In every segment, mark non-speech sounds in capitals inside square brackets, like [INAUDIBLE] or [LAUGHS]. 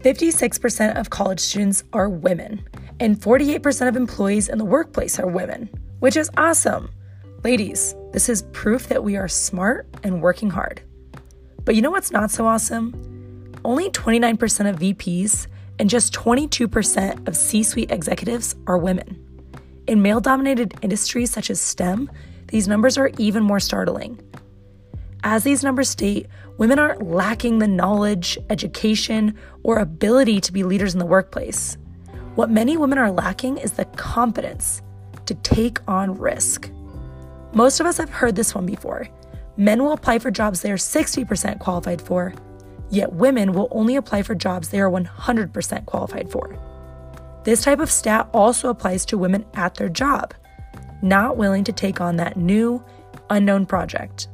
56% of college students are women, and 48% of employees in the workplace are women, which is awesome. Ladies, this is proof that we are smart and working hard. But you know what's not so awesome? Only 29% of VPs and just 22% of C suite executives are women. In male dominated industries such as STEM, these numbers are even more startling. As these numbers state, women aren't lacking the knowledge, education, or ability to be leaders in the workplace. What many women are lacking is the confidence to take on risk. Most of us have heard this one before. Men will apply for jobs they are 60% qualified for, yet women will only apply for jobs they are 100% qualified for. This type of stat also applies to women at their job, not willing to take on that new, unknown project.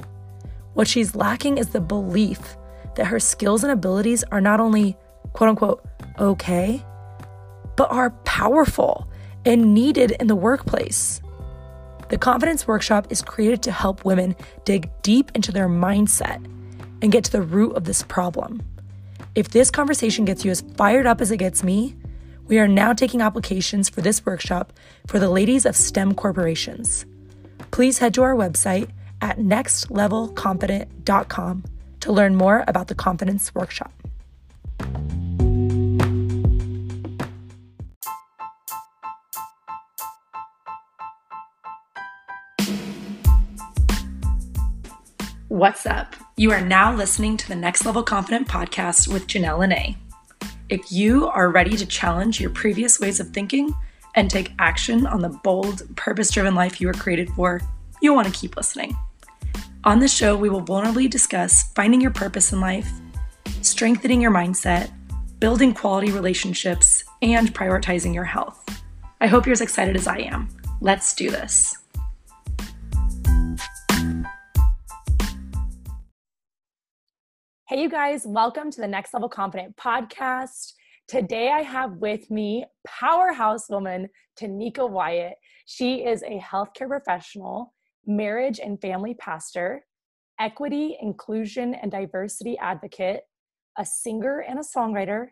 What she's lacking is the belief that her skills and abilities are not only quote unquote okay, but are powerful and needed in the workplace. The Confidence Workshop is created to help women dig deep into their mindset and get to the root of this problem. If this conversation gets you as fired up as it gets me, we are now taking applications for this workshop for the ladies of STEM corporations. Please head to our website at nextlevelconfident.com to learn more about the Confidence Workshop. What's up? You are now listening to the Next Level Confident podcast with Janelle Lene. If you are ready to challenge your previous ways of thinking and take action on the bold, purpose driven life you were created for, you'll want to keep listening. On this show, we will vulnerably discuss finding your purpose in life, strengthening your mindset, building quality relationships, and prioritizing your health. I hope you're as excited as I am. Let's do this. Hey, you guys, welcome to the Next Level Confident podcast. Today I have with me powerhouse woman Tanika Wyatt. She is a healthcare professional, marriage and family pastor, equity, inclusion, and diversity advocate, a singer and a songwriter,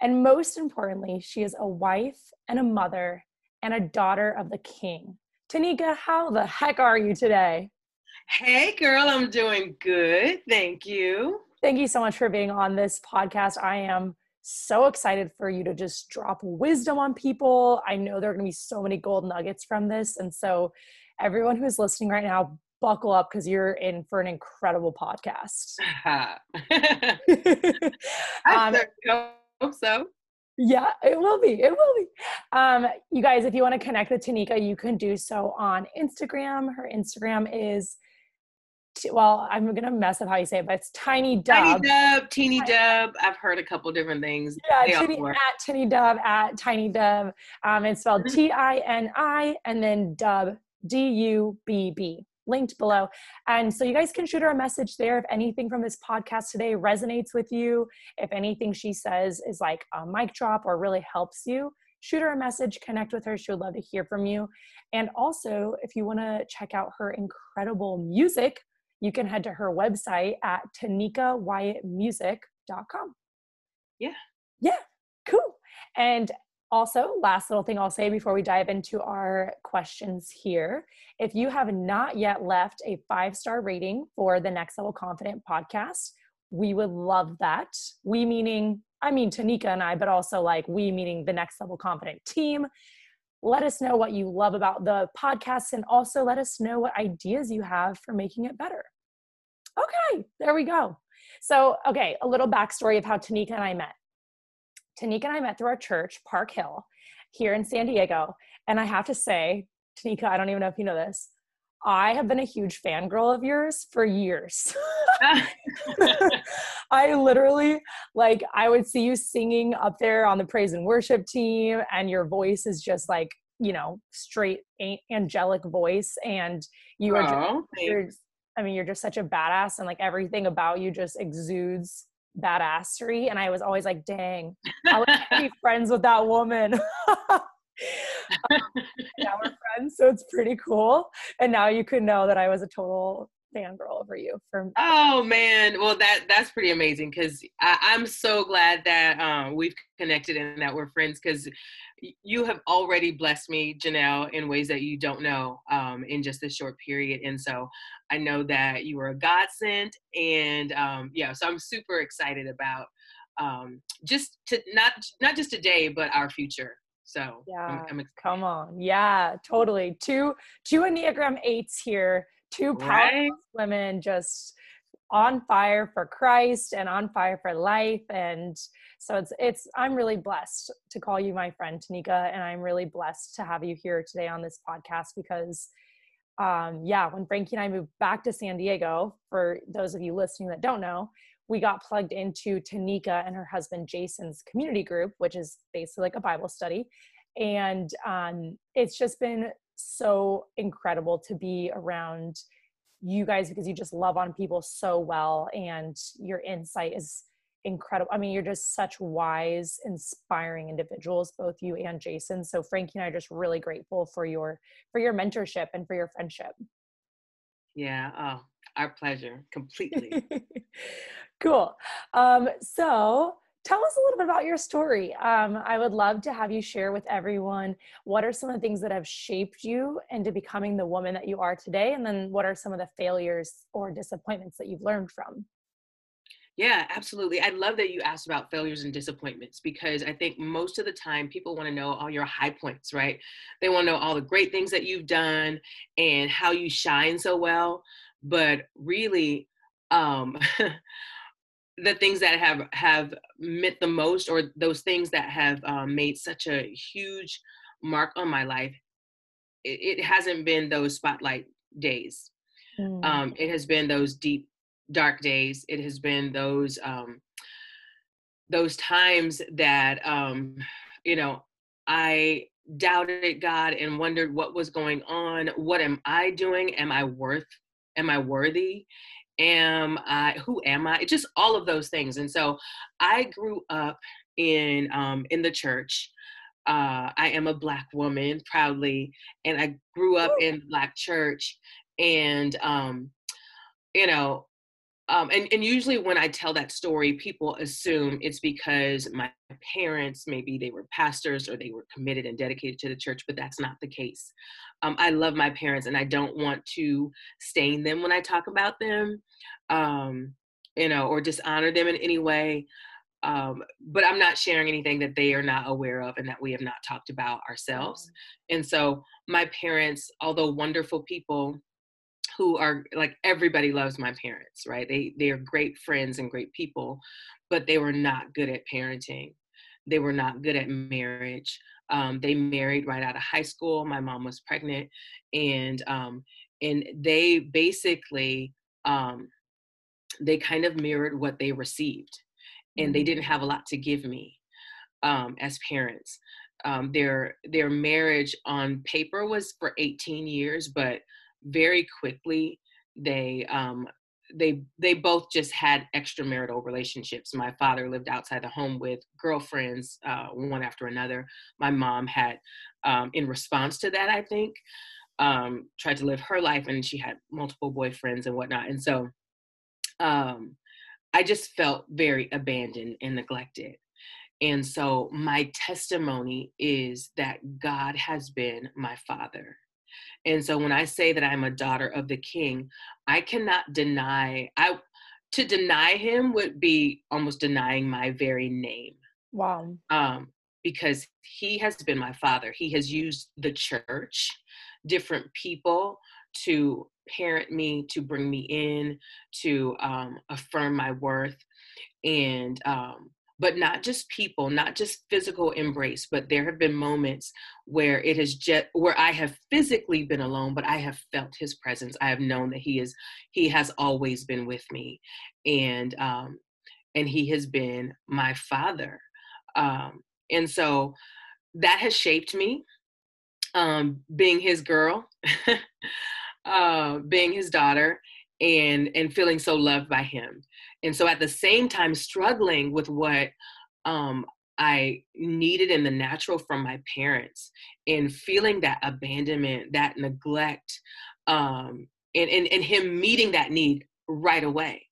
and most importantly, she is a wife and a mother and a daughter of the king. Tanika, how the heck are you today? Hey, girl, I'm doing good. Thank you. Thank you so much for being on this podcast. I am so excited for you to just drop wisdom on people. I know there are going to be so many gold nuggets from this. And so, everyone who's listening right now, buckle up because you're in for an incredible podcast. [LAUGHS] [LAUGHS] um, I hope so. Yeah, it will be. It will be. Um, you guys, if you want to connect with Tanika, you can do so on Instagram. Her Instagram is well, I'm gonna mess up how you say it, but it's Tiny Dub. Tiny Dub, Teeny Dub. I've heard a couple different things. Yeah, tini, at Tiny Dub at Tiny Dub. Um, it's spelled mm-hmm. T I N I and then Dub D U B B. Linked below. And so you guys can shoot her a message there if anything from this podcast today resonates with you. If anything she says is like a mic drop or really helps you, shoot her a message, connect with her. She would love to hear from you. And also, if you want to check out her incredible music, you can head to her website at tanikawyattmusic.com. Yeah. Yeah, cool. And also, last little thing I'll say before we dive into our questions here. If you have not yet left a five star rating for the Next Level Confident podcast, we would love that. We meaning, I mean, Tanika and I, but also like we meaning the Next Level Confident team. Let us know what you love about the podcast and also let us know what ideas you have for making it better. Okay, there we go. So, okay, a little backstory of how Tanika and I met. Tanika and I met through our church, Park Hill, here in San Diego. And I have to say, Tanika, I don't even know if you know this. I have been a huge fangirl of yours for years. [LAUGHS] [LAUGHS] I literally, like, I would see you singing up there on the praise and worship team, and your voice is just like, you know, straight angelic voice. And you are just, I mean, you're just such a badass, and like everything about you just exudes badassery. And I was always like, dang, [LAUGHS] I would be friends with that woman. [LAUGHS] um, now we're friends, so it's pretty cool. And now you could know that I was a total fangirl over you for oh man. Well that that's pretty amazing because i'm so glad that um, we've connected and that we're friends because you have already blessed me janelle in ways that you don't know um, in just this short period. And so i know that you are a godsend and um, yeah so i'm super excited about um, just to not not just today but our future. So yeah. I'm, I'm come on. Yeah totally. Two two enneagram eights here two powerful right? women just on fire for Christ and on fire for life. And so it's it's I'm really blessed to call you my friend Tanika, and I'm really blessed to have you here today on this podcast because um yeah, when Frankie and I moved back to San Diego, for those of you listening that don't know, we got plugged into Tanika and her husband Jason's community group, which is basically like a Bible study. And um, it's just been so incredible to be around you guys because you just love on people so well and your insight is incredible. I mean, you're just such wise, inspiring individuals, both you and Jason. So Frankie and I are just really grateful for your for your mentorship and for your friendship. Yeah, oh, our pleasure, completely. [LAUGHS] cool. Um, so tell us a little bit about your story. Um, I would love to have you share with everyone what are some of the things that have shaped you into becoming the woman that you are today, and then what are some of the failures or disappointments that you've learned from. Yeah, absolutely. I love that you asked about failures and disappointments because I think most of the time people want to know all your high points, right? They want to know all the great things that you've done and how you shine so well. But really, um, [LAUGHS] [LAUGHS] the things that have have meant the most or those things that have um, made such a huge mark on my life it, it hasn't been those spotlight days. Mm. um, it has been those deep dark days. It has been those um, those times that um, you know i doubted god and wondered what was going on. What am i doing? Am i worth am i worthy am I, who am I? It just all of those things. And so I grew up in um, in the church. Uh, I am a black woman proudly, and I grew up in black church. And um, you know, um, and, and usually when I tell that story, people assume it's because my parents, maybe they were pastors or they were committed and dedicated to the church, but that's not the case. Um, I love my parents and I don't want to stain them when I talk about them, um, you know, or dishonor them in any way. Um, but I'm not sharing anything that they are not aware of and that we have not talked about ourselves. And so my parents, although wonderful people, who are like everybody loves my parents, right? They they are great friends and great people, but they were not good at parenting. They were not good at marriage. Um, they married right out of high school. My mom was pregnant, and um, and they basically um, they kind of mirrored what they received, and they didn't mm. have a lot to give me um, as parents. Um, their their marriage on paper was for 18 years, but very quickly they um, they they both just had extramarital relationships. My father lived outside the home with girlfriends, uh, one after another. My mom had, um, in response to that, I think, um, tried to live her life, and she had multiple boyfriends and whatnot. And so, um, I just felt very abandoned and neglected. And so, my testimony is that God has been my father. And so when I say that I'm a daughter of the king, I cannot deny I to deny him would be almost denying my very name. Wow. Um because he has been my father. He has used the church, different people to parent me, to bring me in, to um, affirm my worth. And um, but not just people, not just physical embrace, but there have been moments where it has just where I have physically been alone, but I have felt his presence. I have known that he is he has always been with me, and um, and he has been my father, um, and so that has shaped me. Um, being his girl, [LAUGHS] uh, being his daughter, and and feeling so loved by him and so at the same time struggling with what um, i needed in the natural from my parents and feeling that abandonment that neglect um, and, and and him meeting that need right away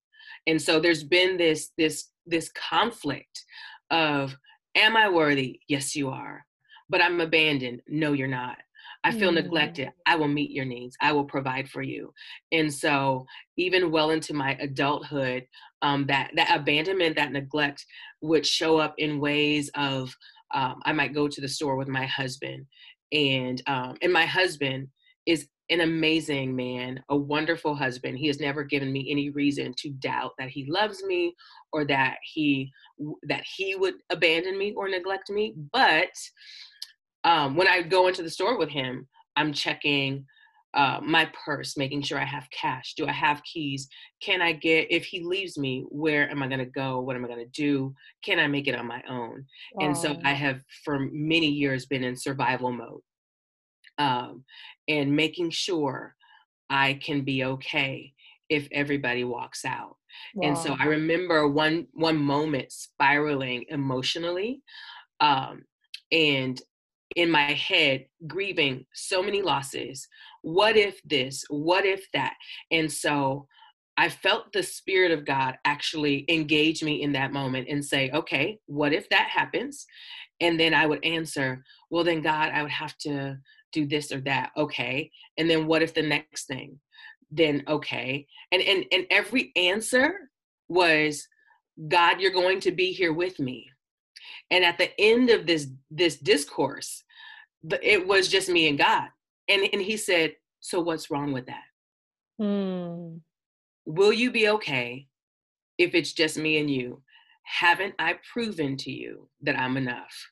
and so there's been this this this conflict of am i worthy yes you are but i'm abandoned no you're not I feel mm. neglected. I will meet your needs. I will provide for you. And so, even well into my adulthood, um, that that abandonment, that neglect, would show up in ways of um, I might go to the store with my husband, and um, and my husband is an amazing man, a wonderful husband. He has never given me any reason to doubt that he loves me or that he that he would abandon me or neglect me. But um, when I go into the store with him, I'm checking uh, my purse, making sure I have cash. Do I have keys? Can I get, if he leaves me, where am I going to go? What am I going to do? Can I make it on my own? Wow. And so I have, for many years, been in survival mode um, and making sure I can be okay if everybody walks out. Wow. And so I remember one one moment spiraling emotionally, um, and in my head grieving so many losses. What if this? What if that? And so I felt the Spirit of God actually engage me in that moment and say, okay, what if that happens? And then I would answer, well, then God, I would have to do this or that okay and then what if the next thing then okay and and and every answer was god you're going to be here with me and at the end of this this discourse it was just me and god and and he said so what's wrong with that mm. will you be okay if it's just me and you haven't i proven to you that i'm enough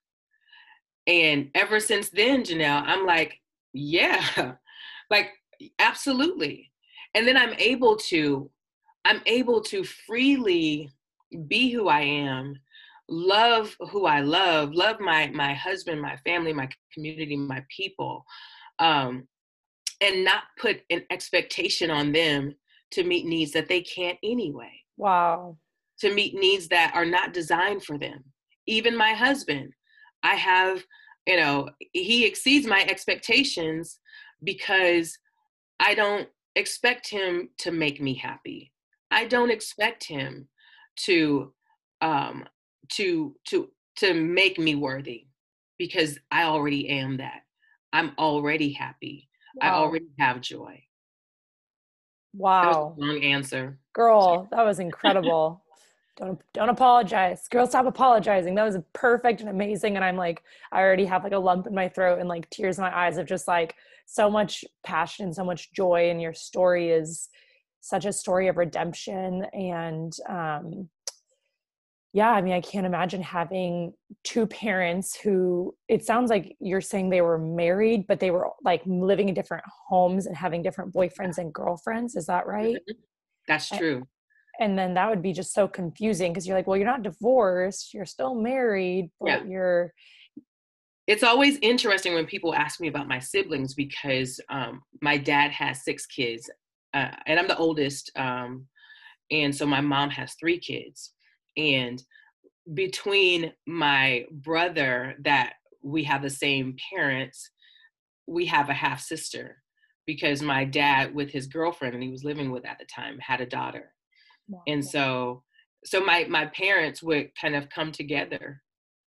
and ever since then, Janelle, I'm like, yeah, [LAUGHS] like absolutely. And then I'm able to, I'm able to freely be who I am, love who I love, love my my husband, my family, my community, my people, um, and not put an expectation on them to meet needs that they can't anyway. Wow. To meet needs that are not designed for them. Even my husband, I have, you know, he exceeds my expectations because I don't expect him to make me happy. I don't expect him to um to to to make me worthy because I already am that. I'm already happy. Wow. I already have joy. Wow. long answer. Girl, that was incredible don't don't apologize girl stop apologizing that was perfect and amazing and i'm like i already have like a lump in my throat and like tears in my eyes of just like so much passion and so much joy and your story is such a story of redemption and um yeah i mean i can't imagine having two parents who it sounds like you're saying they were married but they were like living in different homes and having different boyfriends and girlfriends is that right mm-hmm. that's true and then that would be just so confusing because you're like well you're not divorced you're still married but yeah. you're it's always interesting when people ask me about my siblings because um, my dad has six kids uh, and i'm the oldest um, and so my mom has three kids and between my brother that we have the same parents we have a half sister because my dad with his girlfriend and he was living with at the time had a daughter. And so so my my parents would kind of come together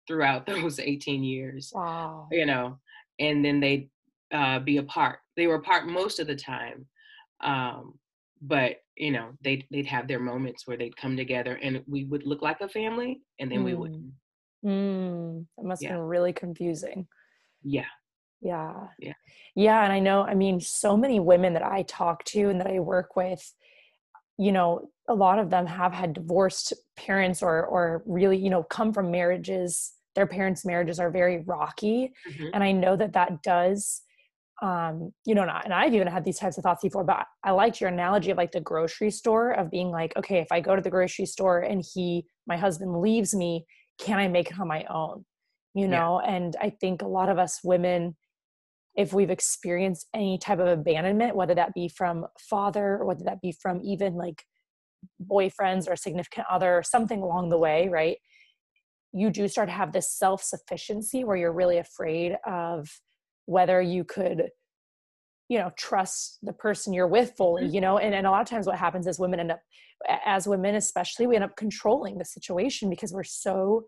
throughout [LAUGHS] those 18 years wow. you know and then they'd uh, be apart. They were apart most of the time um, but you know they'd they'd have their moments where they'd come together and we would look like a family and then mm. we wouldn't mm. that must yeah. have been really confusing yeah yeah yeah yeah and i know i mean so many women that i talk to and that i work with you know a lot of them have had divorced parents or or really you know come from marriages their parents marriages are very rocky mm-hmm. and i know that that does um you know not and i've even had these types of thoughts before but i liked your analogy of like the grocery store of being like okay if i go to the grocery store and he my husband leaves me can i make it on my own you know yeah. and i think a lot of us women if we've experienced any type of abandonment, whether that be from father or whether that be from even like boyfriends or significant other or something along the way, right? You do start to have this self sufficiency where you're really afraid of whether you could you know trust the person you're with fully Mm-hmm. you know and, and a lot of times what happens is women end up as women especially we end up controlling the situation because we're so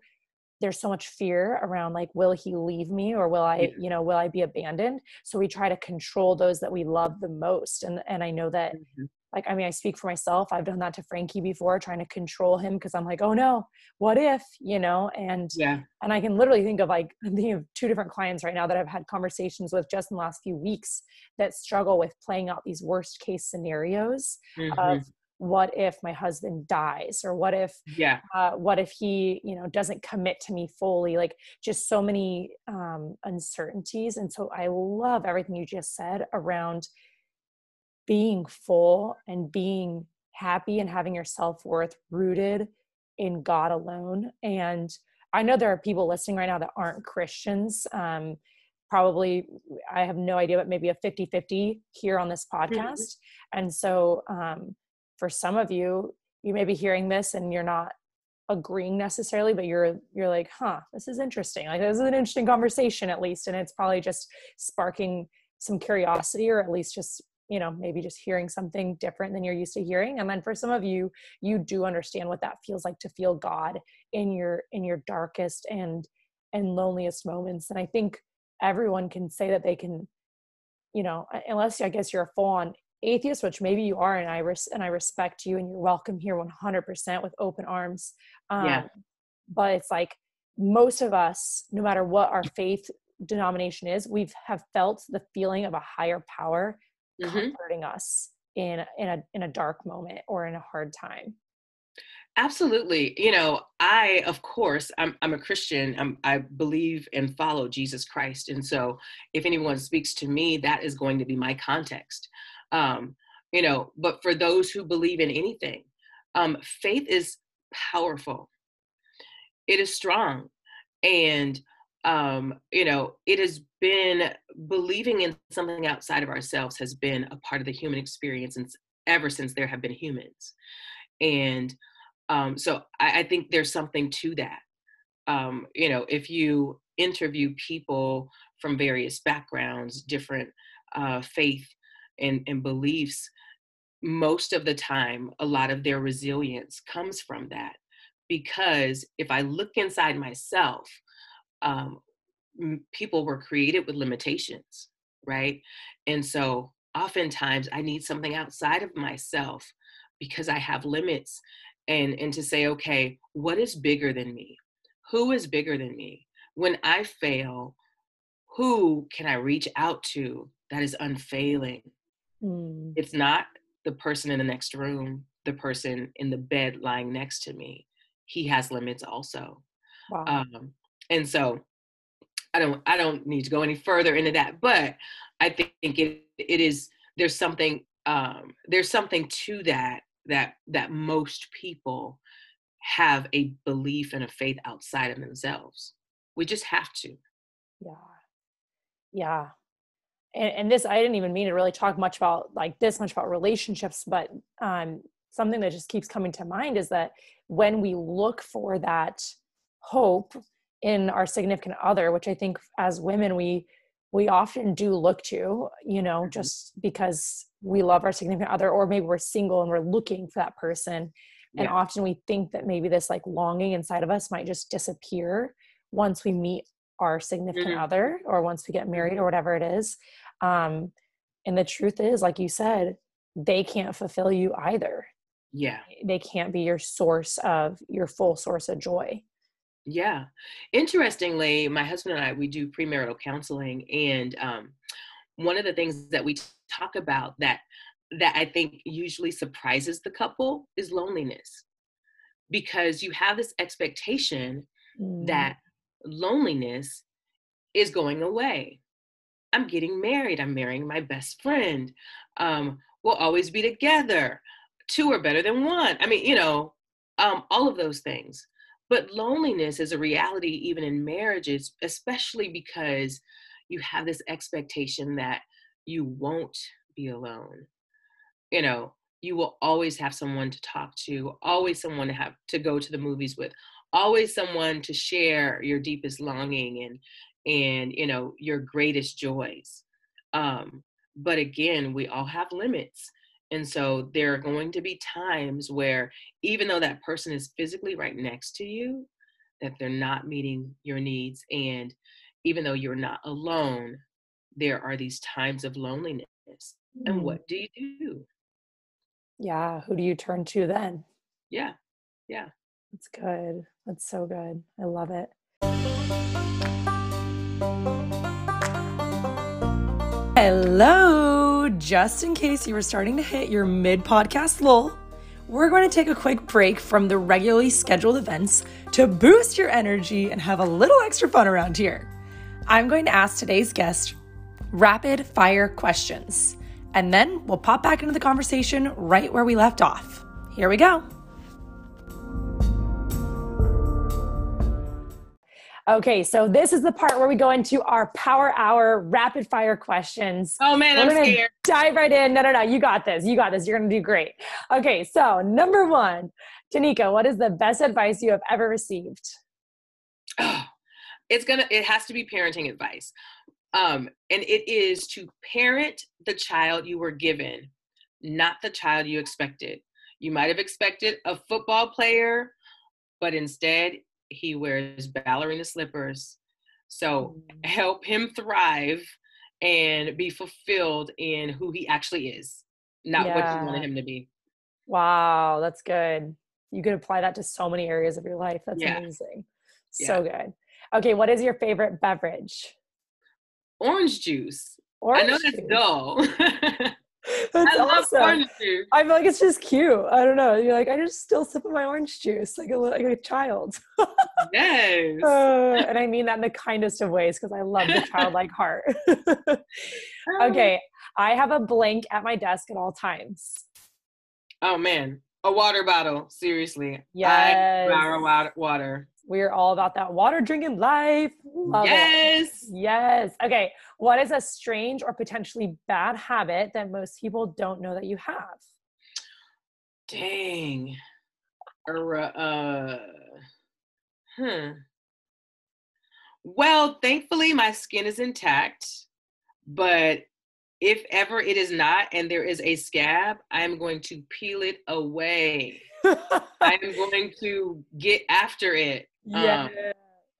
there's so much fear around like will he leave me or will i you know will i be abandoned so we try to control those that we love the most and and i know that Mhm. Like i mean i speak for myself i've done that to frankie before trying to control him because i'm like oh no what if you know and Yeah. and i can literally think of like i'm thinking of two different clients right now that i've had conversations with just in the last few weeks that struggle with playing out these worst case scenarios Mhm. of what if my husband dies or what if Yeah. uh, what if he you know doesn't commit to me fully like just so many um, uncertainties and so i love everything you just said around being full and being happy and having your self-worth rooted in god alone. And i know there are people listening right now that aren't christians um, probably i have no idea but maybe a 50-50 here on this podcast. And so um, for some of you you may be hearing this and you're not agreeing necessarily but you're you're like huh this is interesting. Like this is an interesting conversation at least and it's probably just sparking some curiosity or at least just you know maybe just hearing something different than you're used to hearing. And then for some of you you do understand what that feels like to feel god in your in your darkest and and loneliest moments. And i think everyone can say that they can you know unless i guess you're a full-on atheist which maybe you are and i res- and i respect you and you're welcome here 100% with open arms. Um, Yeah. but it's like most of us no matter what our faith denomination is we've have felt the feeling of a higher power Mhm. comforting us in in a in a dark moment or in a hard time Absolutely. You know, I, of course, I'm, I'm a Christian. I'm, I believe and follow Jesus Christ. And so if anyone speaks to me, that is going to be my context. Um, you know, but for those who believe in anything, um, faith is powerful, it is strong. And, um, you know, it has been believing in something outside of ourselves has been a part of the human experience since ever since there have been humans. And um, so I, I think there's something to that. Um, you know, if you interview people from various backgrounds, different uh, faith and, and beliefs, most of the time, a lot of their resilience comes from that. Because if I look inside myself, um, people were created with limitations, right? And so oftentimes I need something outside of myself because I have limits and and to say okay what is bigger than me? Who is bigger than me? When i fail who can i reach out to that is unfailing? Mm, it's not the person in the next room the person in the bed lying next to me. He has limits also. Wow. Um and so i don't i don't need to go any further into that but i think it it is there's something um there's something to that that that most people have a belief and a faith outside of themselves. We just have to. Yeah. Yeah. And, and this i didn't even mean to really talk much about like this much about relationships but um something that just keeps coming to mind is that when we look for that hope in our significant other which i think as women we we often do look to you know Mhm. just because we love our significant other or maybe we're single and we're looking for that person and Yeah. often we think that maybe this like longing inside of us might just disappear once we meet our significant Mhm. other or once we get married or whatever it is um and the truth is like you said they can't fulfill you either yeah they can't be your source of your full source of joy Yeah. Interestingly, my husband and I, we do premarital counseling. And um, one of the things that we talk about that that I think usually surprises the couple is loneliness. Because you have this expectation Mm, that loneliness is going away. I'm getting married. I'm marrying my best friend. Um, we'll always be together. Two are better than one. I mean, you know, um, all of those things. But loneliness is a reality even in marriages, especially because you have this expectation that you won't be alone. You know, you will always have someone to talk to, always someone to have to go to the movies with, always someone to share your deepest longing and and you know your greatest joys um But again, we all have limits. And so there are going to be times where, even though that person is physically right next to you, that they're not meeting your needs. And even though you're not alone, there are these times of loneliness. Mm. And what do you do? Yeah. Who do you turn to then? Yeah. Yeah. That's good. That's so good. I love it. Hello! Just in case you were starting to hit your mid podcast lull, we're going to take a quick break from the regularly scheduled events to boost your energy and have a little extra fun around here. I'm going to ask today's guest rapid fire questions, and then we'll pop back into the conversation right where we left off. Here we go. Okay, so this is the part where we go into our power hour rapid fire questions. Oh man, We're I'm scared. Dive right in. No, no, no. You got this. You got this. You're gonna do great. Okay, so number one, Tanika, what is the best advice you have ever received? Oh, [SIGHS] it's gonna. It has to be parenting advice, um, and it is to parent the child you were given, not the child you expected. You might have expected a football player, but instead he wears ballerina slippers. So mm. help him thrive and be fulfilled in who he actually is, not yeah. what you wanted him to be. Wow, that's good. You could apply that to so many areas of your life. That's yeah. amazing. So yeah. good. Okay, what is your favorite beverage? Orange juice. Orange I know that's dull. [LAUGHS] [LAUGHS] That's I love awesome. orange juice. I'm like it's just cute. I don't know. You're like, I just still sip my orange juice like a like a child. [LAUGHS] yes. Uh, and I mean that in the kindest of ways because I love the childlike heart. [LAUGHS] okay, I have a blank at my desk at all times. Oh man, a water bottle. Seriously. Yes. I water. We're all about that water drinking life. Love yes. It. Yes. Okay. What is a strange or potentially bad habit that most people don't know that you have? Dang. Uh, hmm. Well, thankfully, my skin is intact, but if ever it is not and there is a scab, I'm going to peel it away. [LAUGHS] I'm going to get after it. Yeah. Um,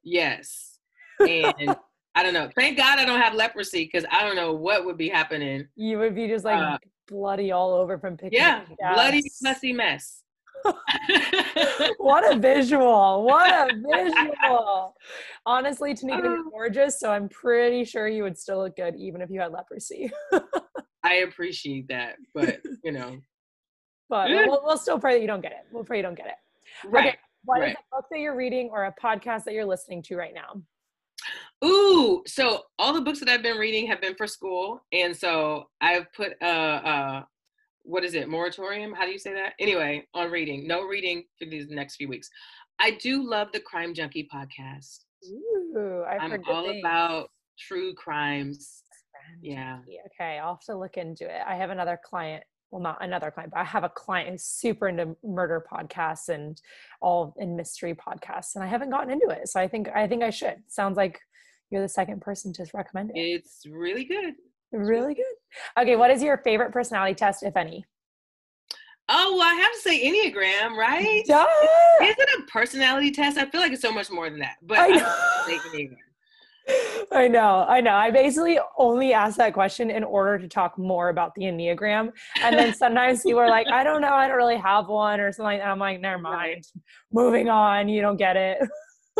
yes. And [LAUGHS] I don't know. Thank God I don't have leprosy because I don't know what would be happening. You would be just like uh, bloody all over from picking. Yeah, bloody messy mess. [LAUGHS] what a visual! What a visual! [LAUGHS] Honestly, Tanika, you're uh. gorgeous, so I'm pretty sure you would still look good even if you had leprosy. I appreciate that, but you know. But we'll, we'll, still pray that you don't get it. We'll pray you don't get it. Right. Okay. What right. is a book that you're reading or a podcast that you're listening to right now? Ooh, so all the books that I've been reading have been for school, and so I've put uh uh what is it moratorium? How do you say that? Anyway, on reading, no reading for these next few weeks. I do love the Crime Junkie podcast. Ooh, I've I'm all things. about true crimes. Yeah. Okay, I'll have to look into it. I have another client well not another client but i have a client who's super into murder podcasts and all in mystery podcasts and i haven't gotten into it so i think i think i should sounds like you're the second person to recommend it it's really good really good okay what is your favorite personality test if any Oh, well, I have to say Enneagram, right? Is it a personality test? I feel like it's so much more than that. But I. I know, I know. I basically only ask that question in order to talk more about the Enneagram. And then sometimes people are like, I don't know, I don't really have one or something like that. I'm like, never mind. Moving on, you don't get it.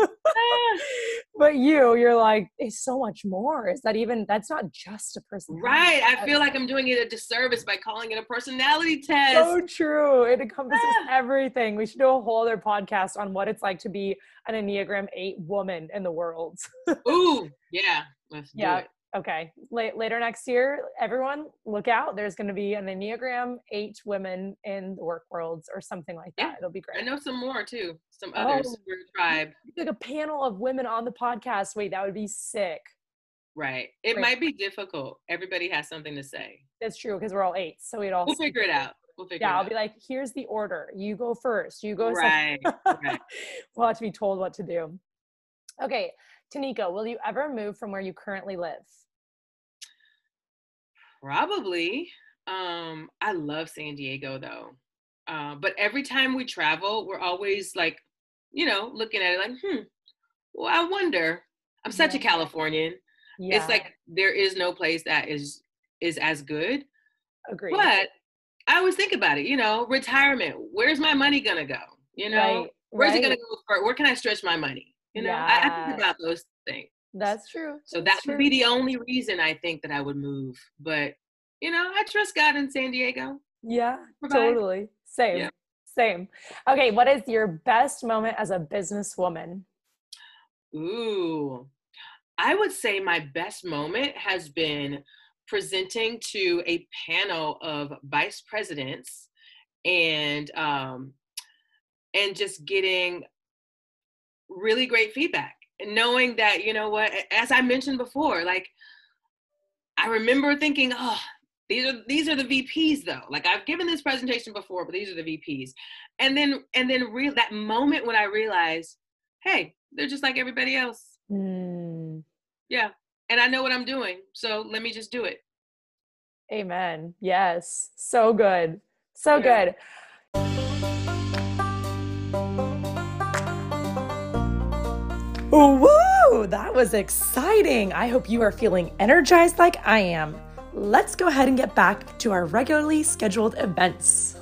[LAUGHS] but you, you're like, it's so much more. Is that even that's not just a person? Right. I feel like I'm doing it a disservice by calling it a personality test. So true. It encompasses ah. everything. We should do a whole other podcast on what it's like to be an Enneagram 8 woman in the world. Ooh, [LAUGHS] yeah. Let's yeah. Okay. Later next year, everyone look out. There's going to be an Enneagram eight women in the work worlds or something like that. Yeah. It'll be great. I know some more too. Some oh, others. Oh, tribe. Like a panel of women on the podcast. Wait, that would be sick. Right. It might be difficult. Everybody has something to say. That's true because we're all eight. So we'd all we'll figure it out. We'll figure it out. yeah, I'll out. be like, here's the order. You go first. You go right. right. [LAUGHS] we'll have to be told what to do. Okay. Tanika, will you ever move from where you currently live? Probably. Um, I love San Diego though. Uh, but every time we travel, we're always like, you know, looking at it like, hmm, well, I wonder. I'm such yeah. a Californian. Yeah. It's like there is no place that is is as good. Agreed. But I always think about it, you know, retirement. Where's my money gonna go? You know, right. where's right. it gonna go for? Where can I stretch my money? You know, yeah. I, I, think about those things. That's true. So that true. would be the only reason I think that I would move. But you know, I trust God in San Diego. Yeah, Provide. totally. Same. Yeah. Same. Okay, what is your best moment as a businesswoman? Ooh, I would say my best moment has been presenting to a panel of vice presidents and um, and just getting really great feedback knowing that you know what as i mentioned before like i remember thinking oh these are these are the vps though. Like i've given this presentation before but these are the vps and then and then real that moment when i realized hey they're just like everybody else. Mm. yeah. And i know what i'm doing so let me just do it. Amen. Yes. So good. So yeah. good Woo! That was exciting. I hope you are feeling energized like I am. Let's go ahead and get back to our regularly scheduled events.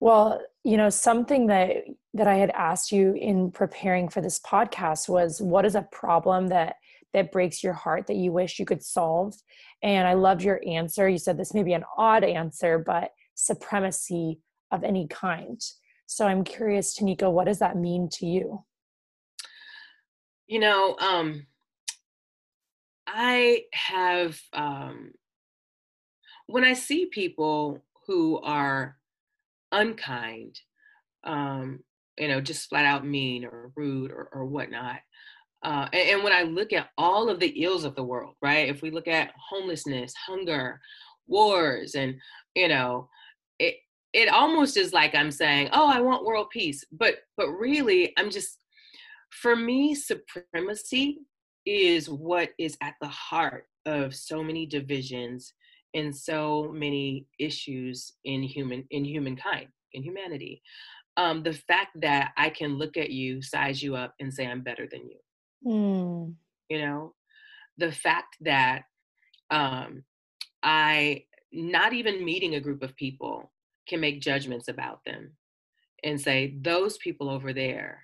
Well, you know, something that that I had asked you in preparing for this podcast was what is a problem that that breaks your heart that you wish you could solve? And I loved your answer. You said this may be an odd answer, but supremacy of any kind. So I'm curious, Tanika, what does that mean to you? You know, um, I have, um, when I see people who are unkind, um, you know, just flat out mean or rude or, or whatnot. Uh, and, and when I look at all of the ills of the world, right? If we look at homelessness, hunger, wars, and you know, it, almost is like I'm saying, "Oh, I want world peace," but but really, I'm just for me, supremacy is what is at the heart of so many divisions and so many issues in human in humankind in humanity. Um, the fact that I can look at you, size you up, and say I'm better than you. Mm. You know, the fact that um, I not even meeting a group of people can make judgments about them and say, those people over there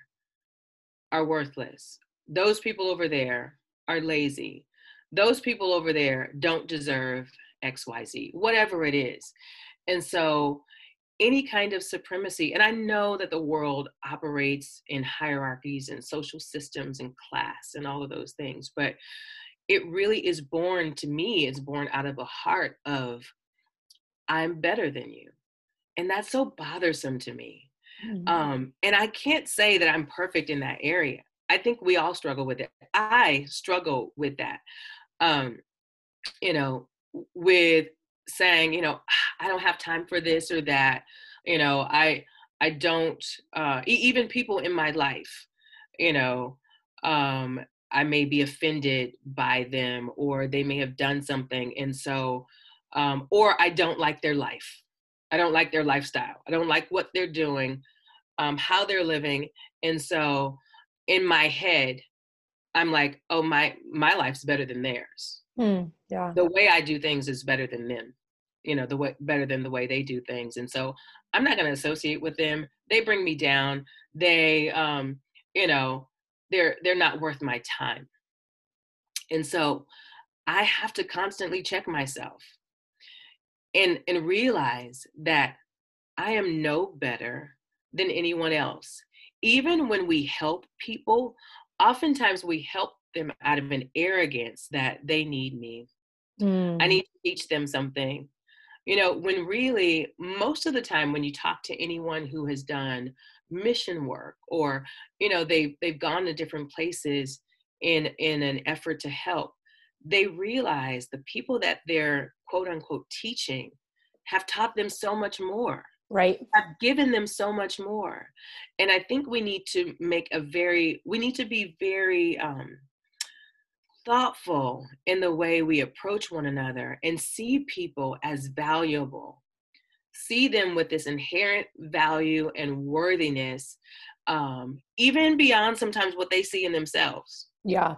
are worthless. Those people over there are lazy. Those people over there don't deserve XYZ, whatever it is. And so, any kind of supremacy, and I know that the world operates in hierarchies and social systems and class and all of those things, but it really is born to me, it's born out of a heart of, I'm better than you and that's so bothersome to me mm-hmm. um, and i can't say that i'm perfect in that area. I think we all struggle with it. I struggle with that um, you know with saying you know [SIGHS] i don't have time for this or that you know i i don't uh, even people in my life you know um, i may be offended by them or they may have done something and so um, or i don't like their life I don't like their lifestyle. I don't like what they're doing, um, how they're living. And so in my head, I'm like, oh, my my life's better than theirs. Mm, yeah. The way I do things is better than them. You know, the way better than the way they do things. And so I'm not going to associate with them. They bring me down. They, um, you know, they're they're not worth my time. And so I have to constantly check myself and and realize that I am no better than anyone else. Even when we help people, oftentimes we help them out of an arrogance that they need me. Mm. I need to teach them something. You know, when really most of the time when you talk to anyone who has done mission work or you know they they've gone to different places in in an effort to help they realize the people that they're quote unquote teaching have taught them so much more right have given them so much more and i think we need to make a very we need to be very um thoughtful in the way we approach one another and see people as valuable, see them with this inherent value and worthiness, um, even beyond sometimes what they see in themselves. Yeah.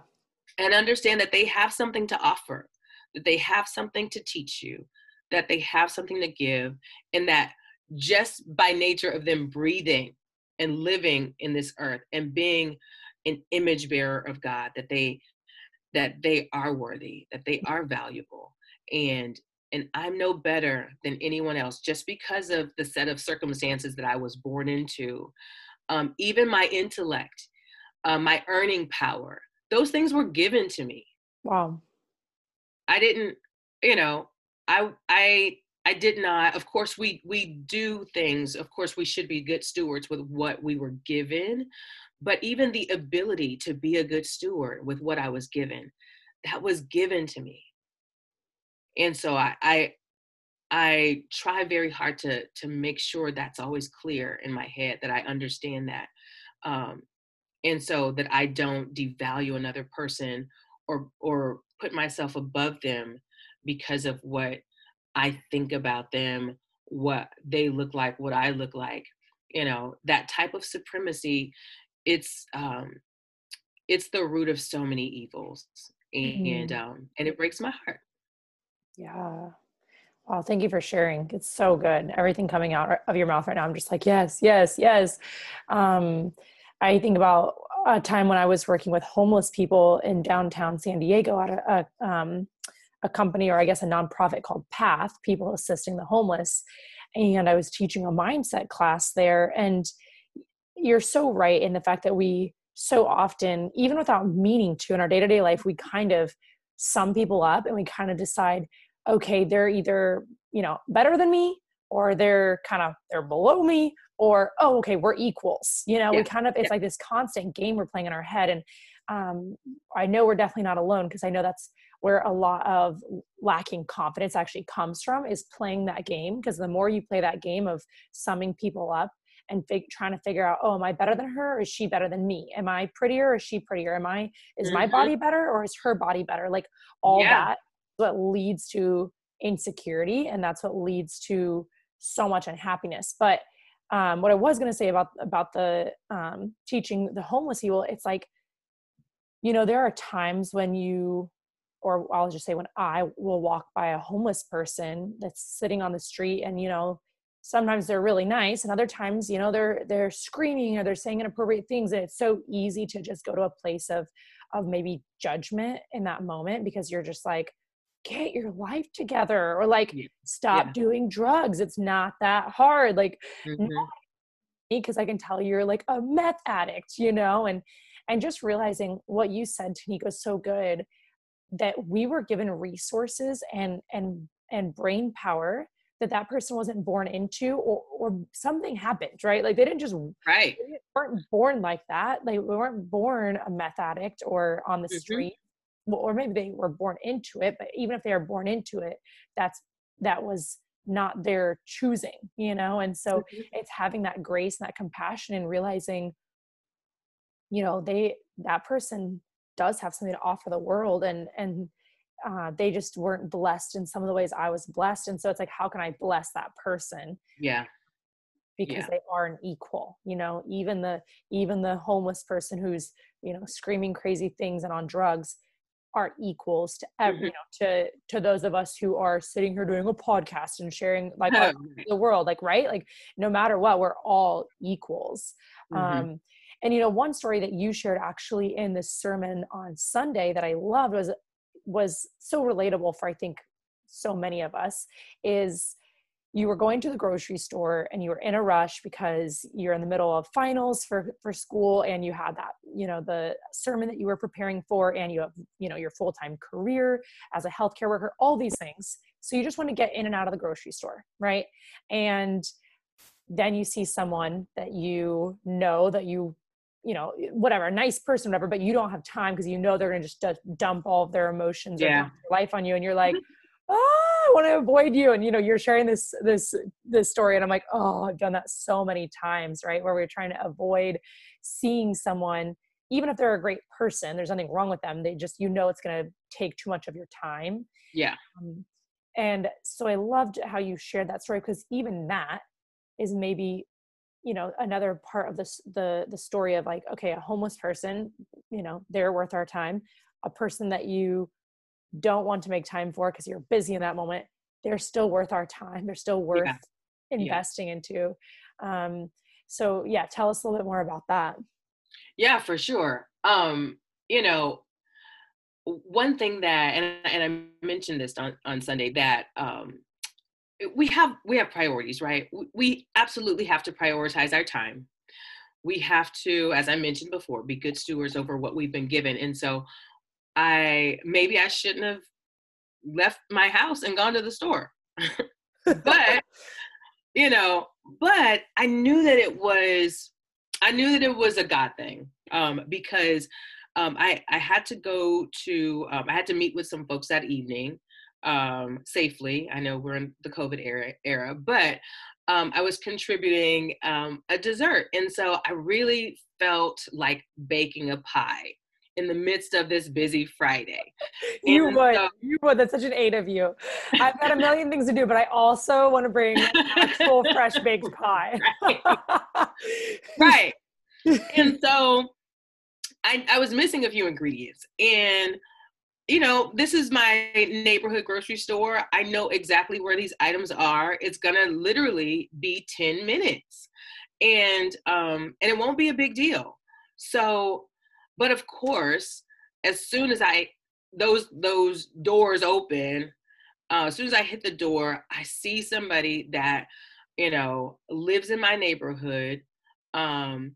And understand that they have something to offer, that they have something to teach you, that they have something to give, and that just by nature of them breathing and living in this earth and being an image bearer of God, that they that they are worthy, that they are valuable. And and I'm no better than anyone else just because of the set of circumstances that I was born into. Um, even my intellect, uh, my earning power, those things were given to me. Wow. I didn't, you know, I I I did not. Of course, we we do things. Of course, we should be good stewards with what we were given, but even the ability to be a good steward with what I was given, that was given to me. And so I, I, I try very hard to to make sure that's always clear in my head that I understand that, um, and so that I don't devalue another person or or put myself above them because of what I think about them, what they look like, what I look like. You know, that type of supremacy it's um it's the root of so many evils and mm. um and it breaks my heart yeah Wow, thank you for sharing. It's so good. Everything coming out of your mouth right now, I'm just like, yes, yes, yes. Um, I think about a time when I was working with homeless people in downtown San Diego at a, a, um, a company, or I guess a nonprofit called Path, People Assisting the Homeless. And I was teaching a mindset class there. And you're so right in the fact that we so often, even without meaning to in our day to day life, we kind of sum people up and we kind of decide, okay, they're either, you know, better than me or they're kind of they're below me or oh okay we're equals you know yeah. we kind of it's yeah. like this constant game we're playing in our head and um, i know we're definitely not alone because i know that's where a lot of lacking confidence actually comes from is playing that game because the more you play that game of summing people up and fig- trying to figure out oh am i better than her or is she better than me am i prettier or is she prettier am i is mm-hmm. my body better or is her body better like all yeah. that what leads to insecurity and that's what leads to so much unhappiness. But um, what i was going to say about about the um, teaching the homeless people it's like you know there are times when you or i'll just say when i will walk by a homeless person that's sitting on the street and you know sometimes they're really nice and other times you know they're they're screaming or they're saying inappropriate things and it's so easy to just go to a place of of maybe judgment in that moment because you're just like get your life together or like yeah. stop yeah. doing drugs it's not that hard like mm-hmm. because i can tell you're like a meth addict you know and and just realizing what you said Tanika was so good that we were given resources and and and brain power that that person wasn't born into or, or something happened right like they didn't just right weren't born like that like they weren't born a meth addict or on the mm-hmm. street or maybe they were born into it but even if they are born into it that's that was not their choosing you know and so mm-hmm. it's having that grace and that compassion and realizing you know they that person does have something to offer the world and and uh, they just weren't blessed in some of the ways I was blessed. And so it's like, how can I bless that person? Yeah. Because yeah. they are an equal, you know, even the even the homeless person who's, you know, screaming crazy things and on drugs are equals to every, mm-hmm. you know, to to those of us who are sitting here doing a podcast and sharing like [LAUGHS] the world, like right, like no matter what, we're all equals. Mm-hmm. Um, and you know, one story that you shared actually in the sermon on Sunday that I loved was was so relatable for I think so many of us is you were going to the grocery store and you were in a rush because you're in the middle of finals for for school and you had that you know the sermon that you were preparing for and you have you know your full-time career as a healthcare worker all these things so you just want to get in and out of the grocery store right and then you see someone that you know that you you know whatever a nice person whatever but you don't have time because you know they're going to just dump all of their emotions yeah. life on you and you're like [LAUGHS] oh i want to avoid you and you know you're sharing this this this story and i'm like oh i've done that so many times right where we're trying to avoid seeing someone even if they're a great person, there's nothing wrong with them. They just, you know, it's going to take too much of your time. Yeah. Um, and so I loved how you shared that story because even that is maybe, you know, another part of this, the, the story of like, okay, a homeless person, you know, they're worth our time. A person that you don't want to make time for because you're busy in that moment, they're still worth our time. They're still worth yeah. investing yeah. into. Um, so yeah, tell us a little bit more about that. Yeah, for sure. Um, you know, one thing that and, and I mentioned this on, on Sunday that um, we have we have priorities, right? We absolutely have to prioritize our time. We have to, as I mentioned before, be good stewards over what we've been given. And so I maybe I shouldn't have left my house and gone to the store. [LAUGHS] but you know, but I knew that it was I knew that it was a God thing um, because um, I, I had to go to, um, I had to meet with some folks that evening um, safely. I know we're in the COVID era, era but um, I was contributing um, a dessert. And so I really felt like baking a pie in the midst of this busy Friday. [LAUGHS] You and would. So, you would. That's such an eight of you. I've got a million things to do, but I also want to bring actual [LAUGHS] fresh baked pie. right. [LAUGHS] right. and so I, I was missing a few ingredients. And you know, this is my neighborhood grocery store. I know exactly where these items are. It's gonna literally be 10 minutes. And um, and it won't be a big deal. So but of course, as soon as I those those doors open, uh, as soon as I hit the door, I see somebody that you know lives in my neighborhood, um,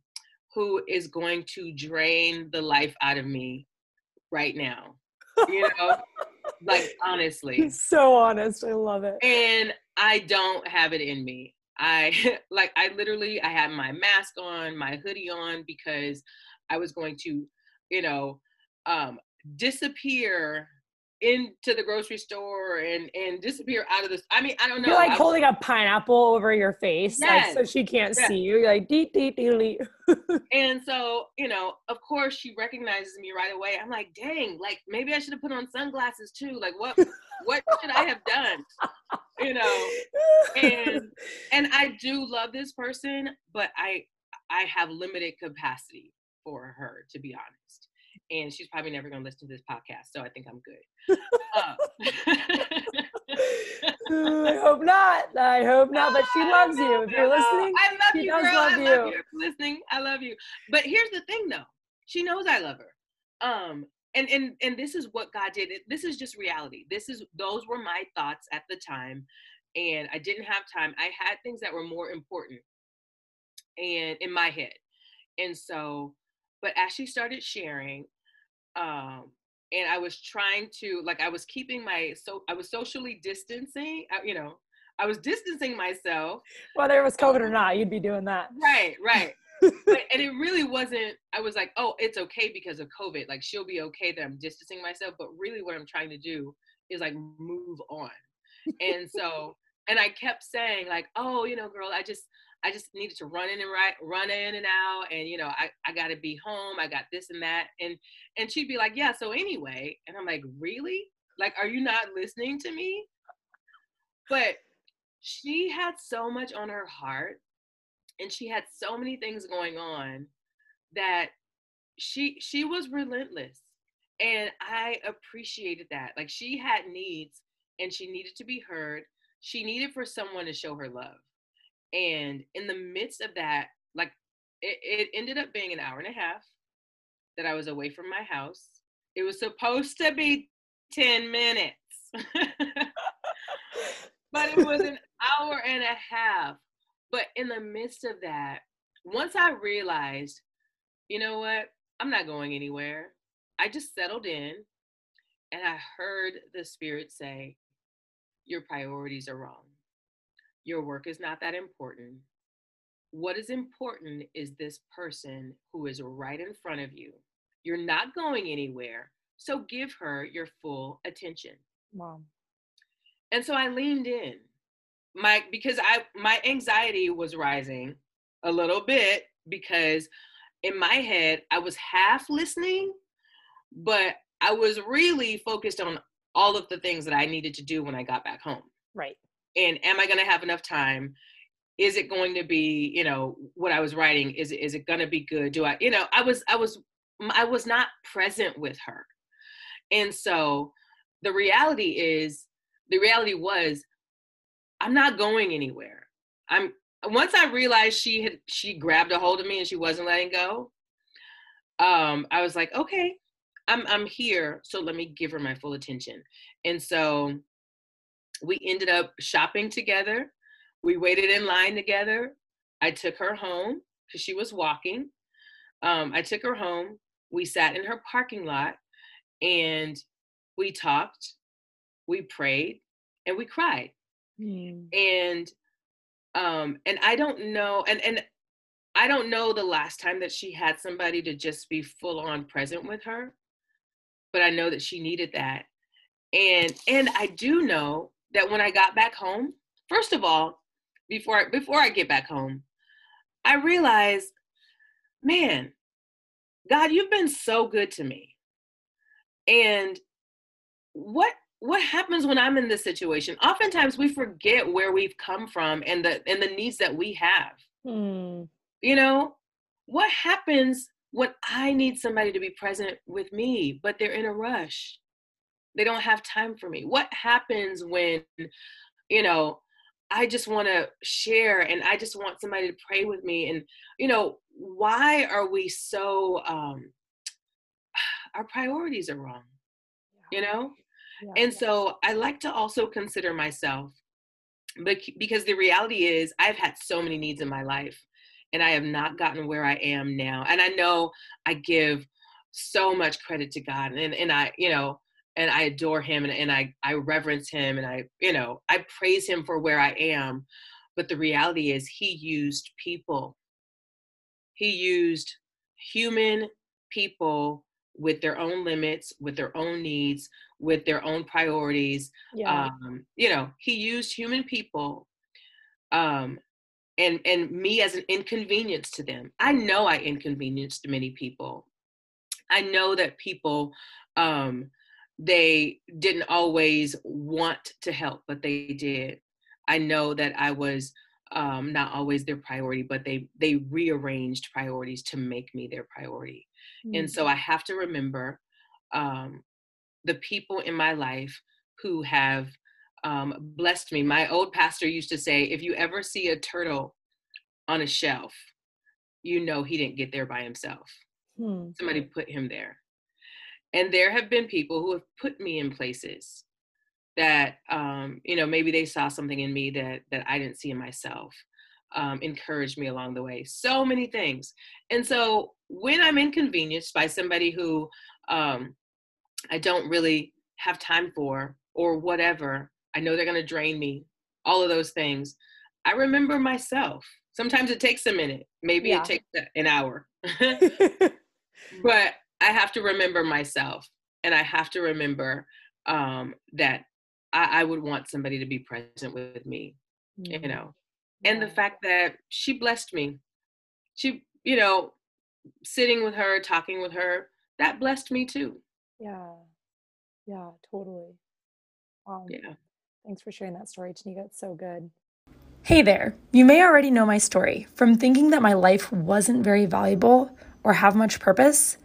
who is going to drain the life out of me right now. You [LAUGHS] know, like honestly. So honest. I love it. And I don't have it in me. I [LAUGHS] like I literally I had my mask on, my hoodie on because I was going to, you know, um, disappear into the grocery store and and disappear out of this. I mean, I don't know. You're like holding a pineapple over your face, yes. like, so she can't yes. see you. You're like dee dee dee dee. [LAUGHS] and so, you know, of course, she recognizes me right away. I'm like, dang, like maybe I should have put on sunglasses too. Like, what what should I have done? You know, and [LAUGHS] and I do love this person, but I I have limited capacity for her, to be honest. And she's probably never going to listen to this podcast, so I think I'm good. uh. [LAUGHS] I hope not. I hope not. But she loves you. If you're listening, I love you, girl. Love I you. love you. Listening, I love you. But here's the thing, though. She knows I love her. Um, and and and this is what God did. This is just reality. This is those were my thoughts at the time, and I didn't have time. I had things that were more important, and in my head, and so but as she started sharing, um, and I was trying to like I was keeping my so I was socially distancing, uh, you know, I was distancing myself. Whether it was COVID or not, you'd be doing that. Right, right. [LAUGHS] but, and it really wasn't. I was like, oh, it's okay because of COVID. Like she'll be okay that I'm distancing myself. But really, what I'm trying to do is like move on. And so, and I kept saying like, oh, you know, girl, I just I just needed to run in and right, run in and out, and you know, I, I got to be home. I got this and that, and and she'd be like, yeah. So anyway, and I'm like, really? Like, are you not listening to me? But she had so much on her heart, and she had so many things going on that she she was relentless, and I appreciated that. Like she had needs, and she needed to be heard. She needed for someone to show her love and in the midst of that, like it, it ended up being an hour and a half that I was away from my house. It was supposed to be 10 minutes, [LAUGHS] but it was an [LAUGHS] hour and a half. But in the midst of that, once I realized, you know what, I'm not going anywhere, I just settled in and I heard the Spirit say, Your priorities are wrong. Your work is not that important. What is important is this person who is right in front of you. You're not going anywhere, so give her your full attention. Mom. And so I leaned in. My because I my anxiety was rising a little bit because in my head, I was half listening, but I was really focused on all of the things that I needed to do when I got back home. Right. And am I going to have enough time? Is it going to be, you know, what I was writing? Is it, is it going to be good? Do I, you know, I was, I was, I was not present with her. And so the reality is, the reality was, I'm not going anywhere. I'm once I realized she had she grabbed a hold of me and she wasn't letting go, um, I was like, okay, I'm I'm here, so let me give her my full attention. And so we ended up shopping together. We waited in line together. I took her home because she was walking. Um, I took her home. We sat in her parking lot and we talked, we prayed, and we cried. Mm. And um and i don't know and and i don't know the last time that she had somebody to just be full on present with her but i know that she needed that and and i do know that when i got back home first of all before I, before i get back home i realized man god you've been so good to me. And what what happens when i'm in this situation? Oftentimes we forget where we've come from and the and the needs that we have. Hmm. you know what happens when i need somebody to be present with me but they're in a rush they don't have time for me. What happens when you know i just want to share and i just want somebody to pray with me? And you know why are we so um [SIGHS] our priorities are wrong you know? And so I like to also consider myself, but because the reality is I've had so many needs in my life and I have not gotten where I am now. And I know I give so much credit to God and, and I, you know, and I adore him and, and I, I reverence him and I, you know, I praise him for where I am. But the reality is he used people. He used human people with their own limits, with their own needs, with their own priorities. Yeah. Um, you know, he used human people um, and and me as an inconvenience to them. I know I inconvenienced many people. I know that people um, they didn't always want to help, but they did. I know that I was um, not always their priority, but they they rearranged priorities to make me their priority. Mm-hmm. And so I have to remember um, the people in my life who have um, blessed me. My old pastor used to say, if you ever see a turtle on a shelf, you know he didn't get there by himself. Hmm. Somebody put him there. And there have been people who have put me in places that um, you know maybe they saw something in me that that I didn't see in myself. Um, encouraged me along the way. So many things. And so when I'm inconvenienced by somebody who um, I don't really have time for or whatever. I know they're going to drain me, all of those things. I remember myself. Sometimes it takes a minute, maybe yeah. it takes an hour. [LAUGHS] [LAUGHS] but I have to remember myself and I have to remember um, that I, I, would want somebody to be present with me, mm. you know. Yeah. And the fact that she blessed me, she, you know, sitting with her, talking with her, that blessed me too. Yeah. Yeah, totally. Um, yeah. Thanks for sharing that story, Tanika. It's so good. Hey there. You may already know my story from thinking that my life wasn't very valuable or have much purpose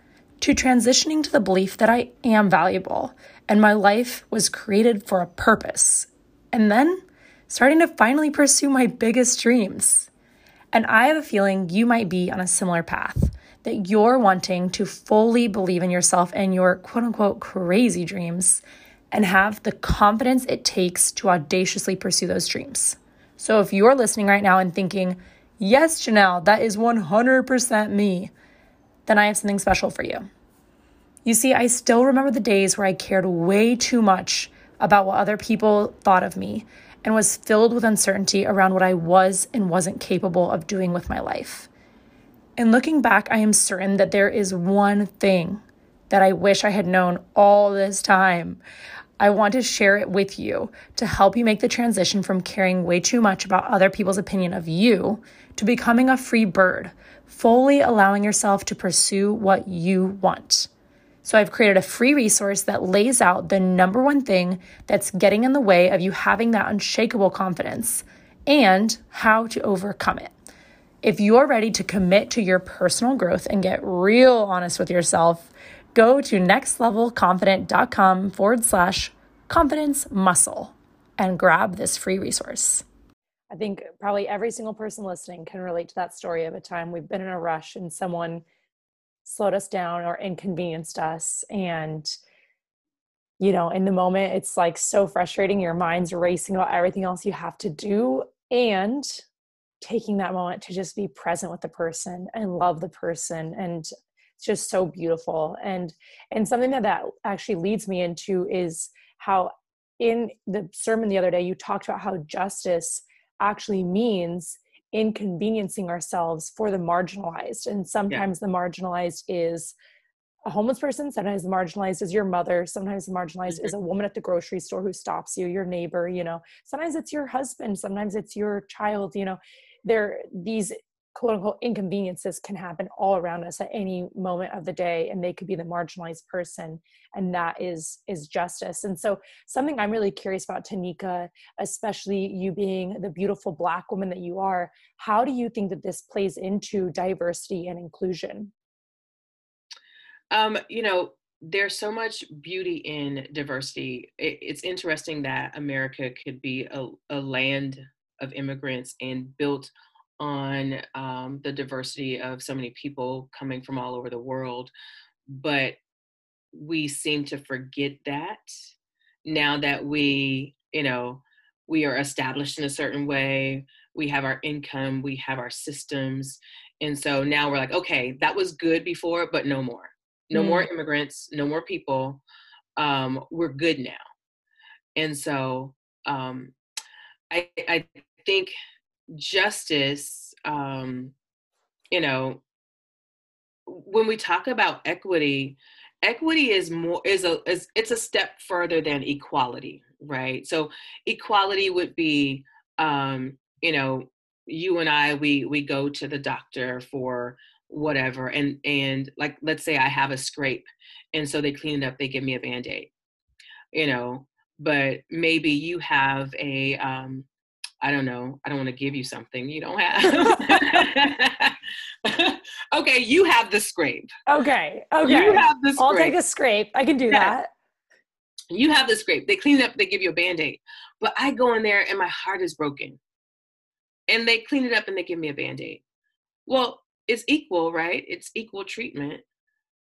to transitioning to the belief that I am valuable and my life was created for a purpose. And then starting to finally pursue my biggest dreams. And I have a feeling you might be on a similar path that you're wanting to fully believe in yourself and your quote unquote crazy dreams and have the confidence it takes to audaciously pursue those dreams. So if you're listening right now and thinking, yes, Janelle, that is 100% me, then I have something special for you. You see, I still remember the days where I cared way too much about what other people thought of me and was filled with uncertainty around what I was and wasn't capable of doing with my life. And looking back, I am certain that there is one thing that I wish I had known all this time. I want to share it with you to help you make the transition from caring way too much about other people's opinion of you to becoming a free bird, fully allowing yourself to pursue what you want. So, I've created a free resource that lays out the number one thing that's getting in the way of you having that unshakable confidence and how to overcome it. If you're ready to commit to your personal growth and get real honest with yourself, go to nextlevelconfident.com forward slash confidence muscle and grab this free resource. I think probably every single person listening can relate to that story of a time we've been in a rush and someone slowed us down or inconvenienced us. And, you know, in the moment, it's like so frustrating. Your mind's racing about everything else you have to do. And taking that moment to just be present with the person and love the person and it's just so beautiful and and something that that actually leads me into is how in the sermon the other day you talked about how justice actually means inconveniencing ourselves for the marginalized and sometimes yeah. the marginalized is a homeless person sometimes the marginalized is your mother sometimes the marginalized mm-hmm. is a woman at the grocery store who stops you your neighbor you know sometimes it's your husband sometimes it's your child you know there these quote unquote inconveniences can happen all around us at any moment of the day and they could be the marginalized person and that is is justice. And so something i'm really curious about tanika especially you being the beautiful black woman that you are how do you think that this plays into diversity and inclusion? Um you know there's so much beauty in diversity. It, it's interesting that america could be a, a land of immigrants and built on um, the diversity of so many people coming from all over the world. But we seem to forget that now that we, you know, we are established in a certain way, we have our income, we have our systems. And so now we're like, okay, that was good before, but no more. No mm. more immigrants, no more people. Um, we're good now. And so um, I, I think justice, um, you know, when we talk about equity, equity is more is a is it's a step further than equality, right? So equality would be, um, you know, you and I we we go to the doctor for whatever and and like let's say I have a scrape and so they clean it up they give me a band-aid you know but maybe you have a um I don't know. I don't want to give you something you don't have. [LAUGHS] okay, you have the scrape. Okay. Okay. You have the scrape. I'll take a scrape. I can do that. You have the scrape. They clean it up, they give you a band-aid. But I go in there and my heart is broken. And they clean it up and they give me a band-aid. Well, it's equal, right? It's equal treatment.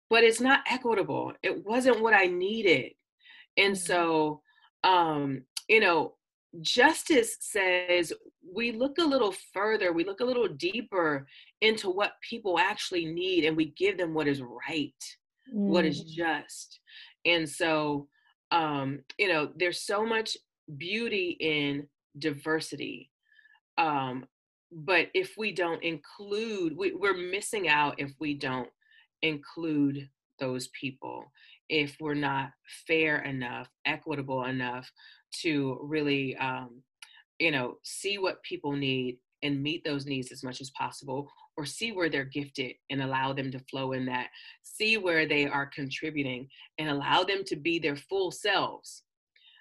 But it's not equitable. It wasn't what I needed. And mm-hmm. so um, you know, justice says we look a little further, we look a little deeper into what people actually need, and we give them what is right, mm. what is mm. just. And so, um, you know, there's so much beauty in diversity. Um, but if we don't include, we, we're missing out if we don't include those people, if we're not fair enough, equitable enough to really um, you know see what people need and meet those needs as much as possible or see where they're gifted and allow them to flow in that. See where they are contributing and allow them to be their full selves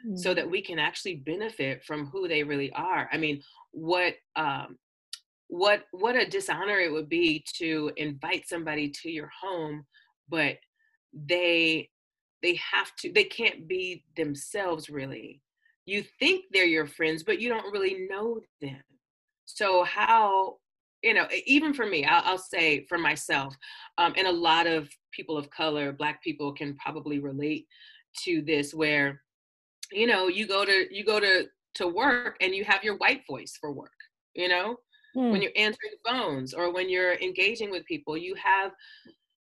mm-hmm. so that we can actually benefit from who they really are. I mean what um what what a dishonor it would be to invite somebody to your home but they they have to they can't be themselves really you think they're your friends, but you don't really know them. So, how, you know, even for me, I'll, I'll say for myself, um, and a lot of people of color, Black people can probably relate to this, where, you know, you go to, you go to, to work and you have your white voice for work, you know, hmm. when you're answering phones or when you're engaging with people, you have,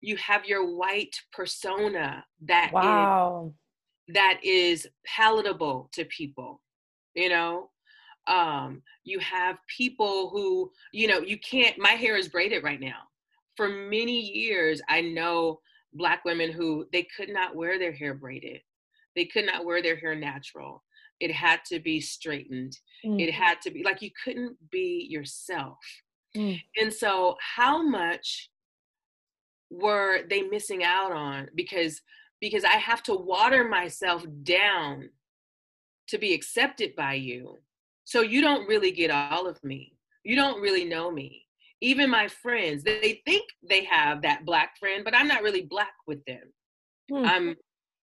you have your white persona that wow that is palatable to people you know um you have people who you know you can't my hair is braided right now for many years i know black women who they could not wear their hair braided They could not wear their hair natural. It had to be straightened. Mm. It had to be like you couldn't be yourself. Mm. And so, how much were they missing out on because because I have to water myself down to be accepted by you. So you don't really get all of me. You don't really know me. Even my friends, they think they have that black friend, but I'm not really black with them. Hmm. I'm,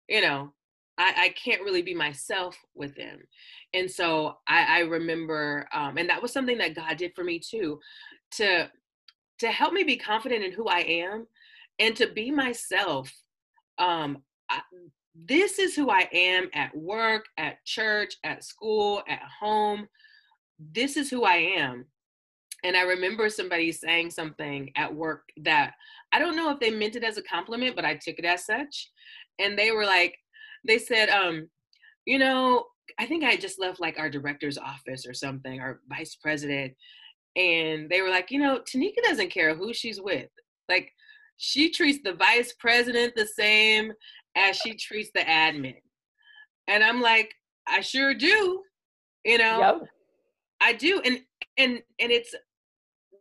you know, I, I can't really be myself with them. And so I, I remember, um, and that was something that God did for me too, to to help me be confident in who I am and to be myself. Um, I, this is who I am at work, at church, at school, at home. This is who I am. And I remember somebody saying something at work that I don't know if they meant it as a compliment, but I took it as such. And they were like, they said, um, you know, I think I just left like our director's office or something, our vice president. And they were like, you know, Tanika doesn't care who she's with. Like, she treats the vice president the same as she treats the admin. And I'm like, I sure do. You know, Yep. I do. And and and it's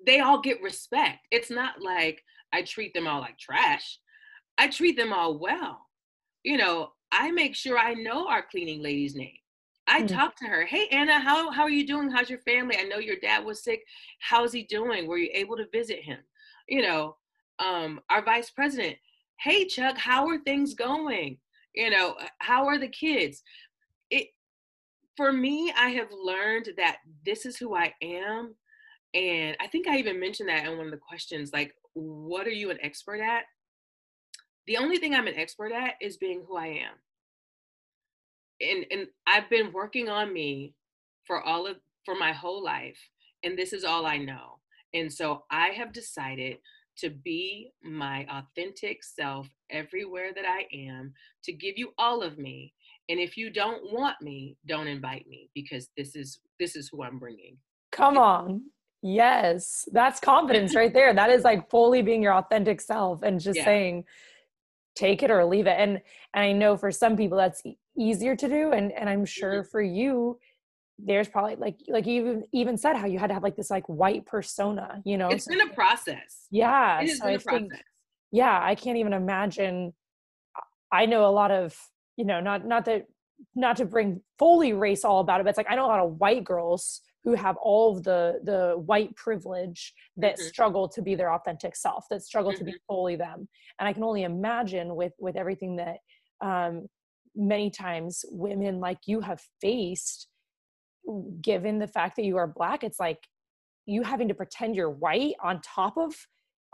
they all get respect. It's not like I treat them all like trash. I treat them all well. You know, I make sure I know our cleaning lady's name. I Mm. talk to her. Hey Anna, how how are you doing? How's your family? I know your dad was sick. How's he doing? Were you able to visit him? You know, um, our vice president. Hey Chuck, how are things going? You know, how are the kids? It for me, I have learned that this is who I am. And I think I even mentioned that in one of the questions like, what are you an expert at? The only thing I'm an expert at is being who I am. And and I've been working on me for all of for my whole life and this is all I know. And so I have decided to be my authentic self everywhere that I am, to give you all of me. And if you don't want me, don't invite me because this is this is who I'm bringing. Come on. Yes. That's confidence right there. That is like fully being your authentic self and just Yeah. saying take it or leave it. And and I know for some people that's easier to do and and I'm mm-hmm. sure for you there's probably like like you even even said how you had to have like this like white persona, you know. It's So- been a process. yeah. It has so been I a think process. yeah i can't even imagine i know a lot of you know not not that not to bring fully race all about it but it's like i know a lot of white girls who have all of the the white privilege that Mhm. struggle to be their authentic self that struggle to be fully them and i can only imagine with with everything that um many times women like you have faced given the fact that you are black it's like you having to pretend you're white on top of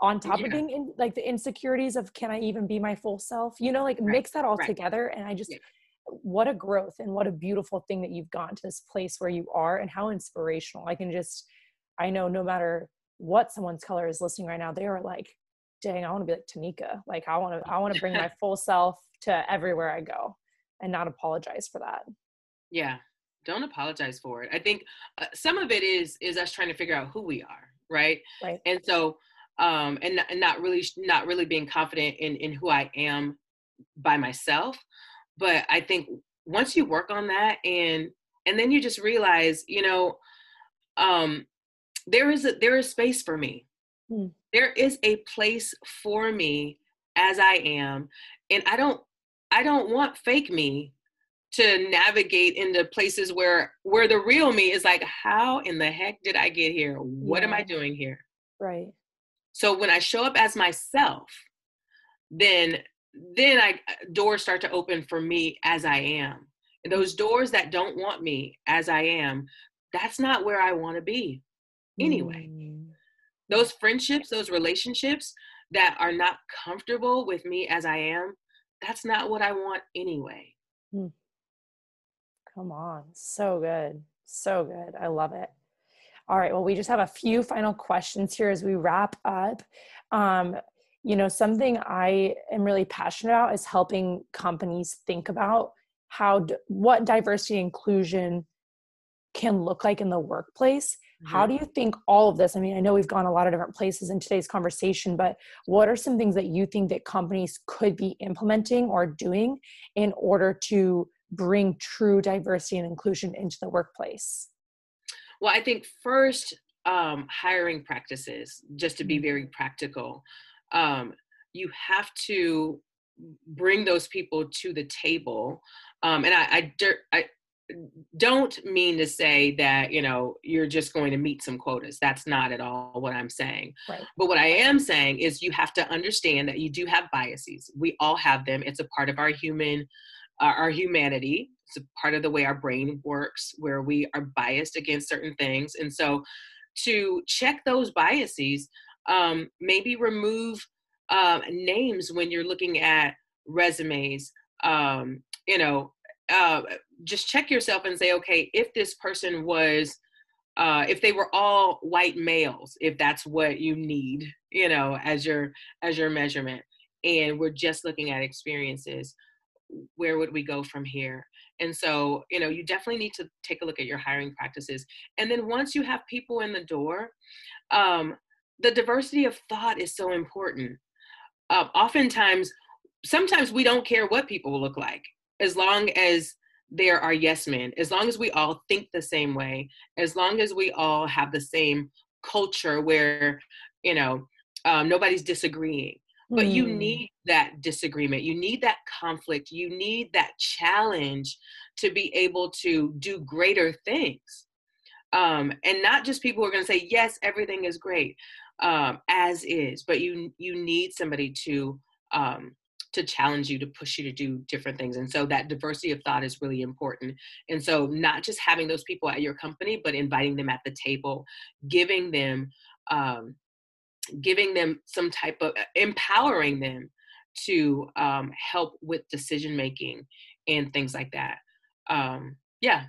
on top of being in, like the insecurities of can i even be my full self you know like Right, mix that all right. together and i just Yeah. what a growth and what a beautiful thing that you've gotten to this place where you are and how inspirational i can just i know no matter what someone's color is listening right now they are like dang i want to be like tanika like i want to i want to bring my [LAUGHS] full self to everywhere i go and not apologize for that Yeah. Don't apologize for it. I think uh, some of it is is us trying to figure out who we are, right? right And so um and, not- and not really not really being confident in in who I am by myself, but I think once you work on that and and then you just realize, you know, um there is a there is space for me. Hmm. There is a place for me as I am and I don't I don't want fake me to navigate into places where where the real me is like how in the heck did I get here? What am I doing here? right So when I show up as myself, then then I doors start to open for me as I am. And those doors that don't want me as I am, that's not where I want to be. Anyway, Mm. those friendships, those relationships that are not comfortable with me as I am, that's not what I want anyway. Come on. So good. So good. I love it. All right. Well, we just have a few final questions here as we wrap up. Um, you know, something I am really passionate about is helping companies think about how, what diversity and inclusion can look like in the workplace. Mm-hmm. How do you think all of this? I mean, I know we've gone a lot of different places in today's conversation, but what are some things that you think that companies could be implementing or doing in order to bring true diversity and inclusion into the workplace? Well, I think first, um, hiring practices, just to be mm-hmm. very practical, um, you have to bring those people to the table. Um, and I, I, I don't mean to say that you know you're just going to meet some quotas that's not at all what i'm saying right. but what i am saying is you have to understand that you do have biases we all have them it's a part of our human uh, our humanity. It's a part of the way our brain works where we are biased against certain things. And so to check those biases um, maybe remove um, names when you're looking at resumes um, you know uh, just check yourself and say okay if this person was uh, if they were all white males if that's what you need you know as your as your measurement and we're just looking at experiences where would we go from here? And so you know you definitely need to take a look at your hiring practices. And then once you have people in the door um, the diversity of thought is so important. Uh, oftentimes sometimes we don't care what people look like as long as there are yes men as long as we all think the same way as long as we all have the same culture where you know um, nobody's disagreeing but mm. you need that disagreement you need that conflict you need that challenge to be able to do greater things. Um, and not just people who are going to say yes everything is great um, as is but you you need somebody to um, to challenge you to push you to do different things. And so that diversity of thought is really important. And so not just having those people at your company but inviting them at the table giving them um, giving them some type of uh, empowering them to um, help with decision making and things like that. Um, yeah.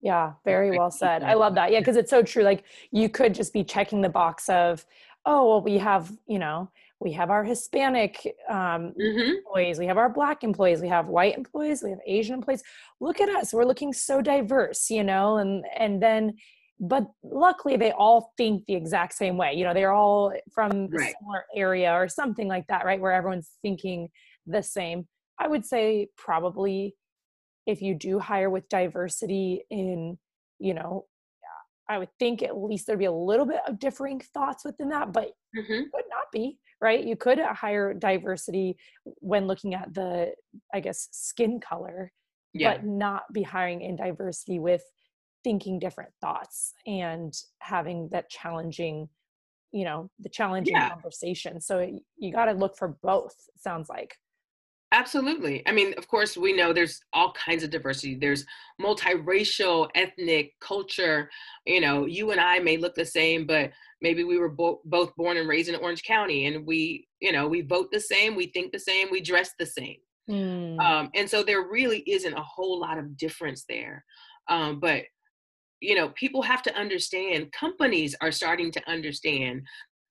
Yeah very well said. i love that. Yeah because it's so true like you could just be checking the box of oh well we have you know we have our hispanic um, mm-hmm. employees we have our black employees we have white employees we have asian employees. Look at us we're looking so diverse you know and and then but luckily they all think the exact same way you know they're all from right. similar area or something like that right where everyone's thinking the same i would say probably if you do hire with diversity in you know i would think at least there'd be a little bit of differing thoughts within that but mm-hmm. could not be right you could hire diversity when looking at the i guess skin color yeah. but not be hiring in diversity with thinking different thoughts and having that challenging you know the challenging yeah. conversation so you got to look for both sounds like absolutely i mean of course we know there's all kinds of diversity there's multiracial ethnic culture you know you and i may look the same but maybe we were bo- both born and raised in orange county and we you know we vote the same we think the same we dress the same mm. um, and so there really isn't a whole lot of difference there um, but you know people have to understand companies are starting to understand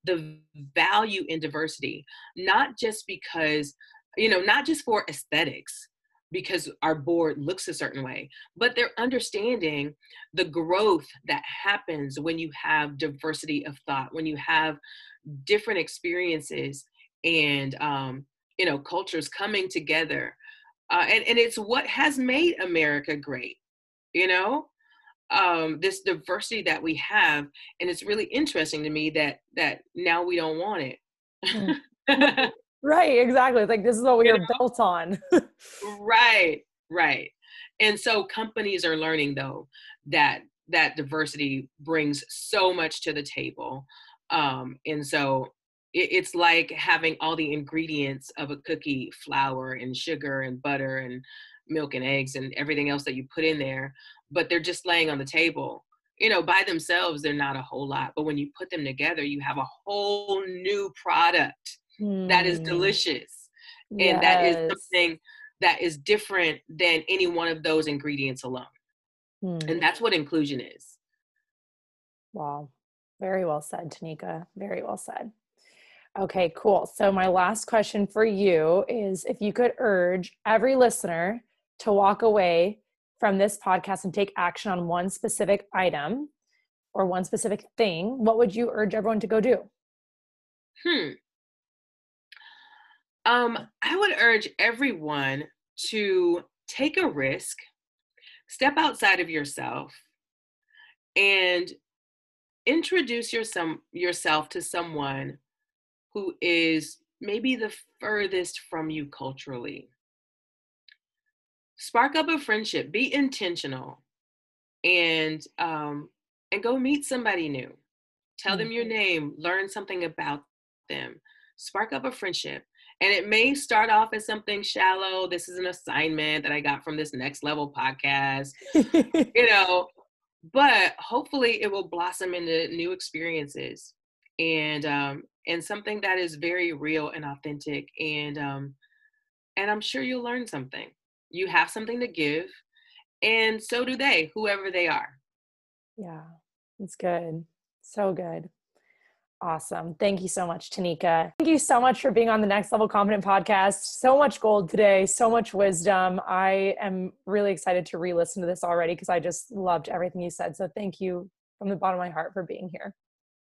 the value in diversity not just because you know not just for aesthetics because our board looks a certain way but they're understanding the growth that happens when you have diversity of thought when you have different experiences and um, you know cultures coming together uh, and, and it's what has made america great you know um, this diversity that we have, and it's really interesting to me that that now we don't want it. Mm. [LAUGHS] right, exactly. It's like this is what we you are know? built on. [LAUGHS] right, right. And so companies are learning though that that diversity brings so much to the table, um, and so it, it's like having all the ingredients of a cookie: flour and sugar and butter and milk and eggs and everything else that you put in there but they're just laying on the table you know by themselves they're not a whole lot but when you put them together you have a whole new product mm. that is hmm. delicious yes. and that is something that is different than any one of those ingredients alone mm. and that's what inclusion is wow very well said tanika very well said okay cool so my last question for you is if you could urge every listener to walk away from this podcast and take action on one specific item, or one specific thing, what would you urge everyone to go do? Hmm. Um, I would urge everyone to take a risk, step outside of yourself, and introduce your some, yourself to someone who is maybe the furthest from you culturally. Spark up a friendship, be intentional, and um, and go meet somebody new. Tell mm-hmm. them your name, learn something about them, spark up a friendship. And it may start off as something shallow. This is an assignment that I got from this next level podcast, you [LAUGHS] know, but hopefully it will blossom into new experiences and um and something that is very real and authentic and um and I'm sure you'll learn something. You have something to give and so do they, whoever they are. Yeah. It's good. So good. Awesome. Thank you so much, Tanika. Thank you so much for being on the Next Level Confident podcast. So much gold today, so much wisdom. I am really excited to re listen to this already because I just loved everything you said. So thank you from the bottom of my heart for being here.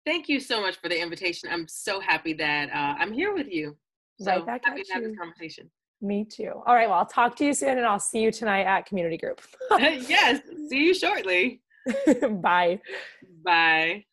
Thank you so much for the invitation. I'm so happy that uh, I'm here with you. So right back happy to have this conversation. Me too. All right. Well, I'll talk to you soon and I'll see you tonight at Community Group. [LAUGHS] yes. See you shortly. [LAUGHS] Bye. Bye.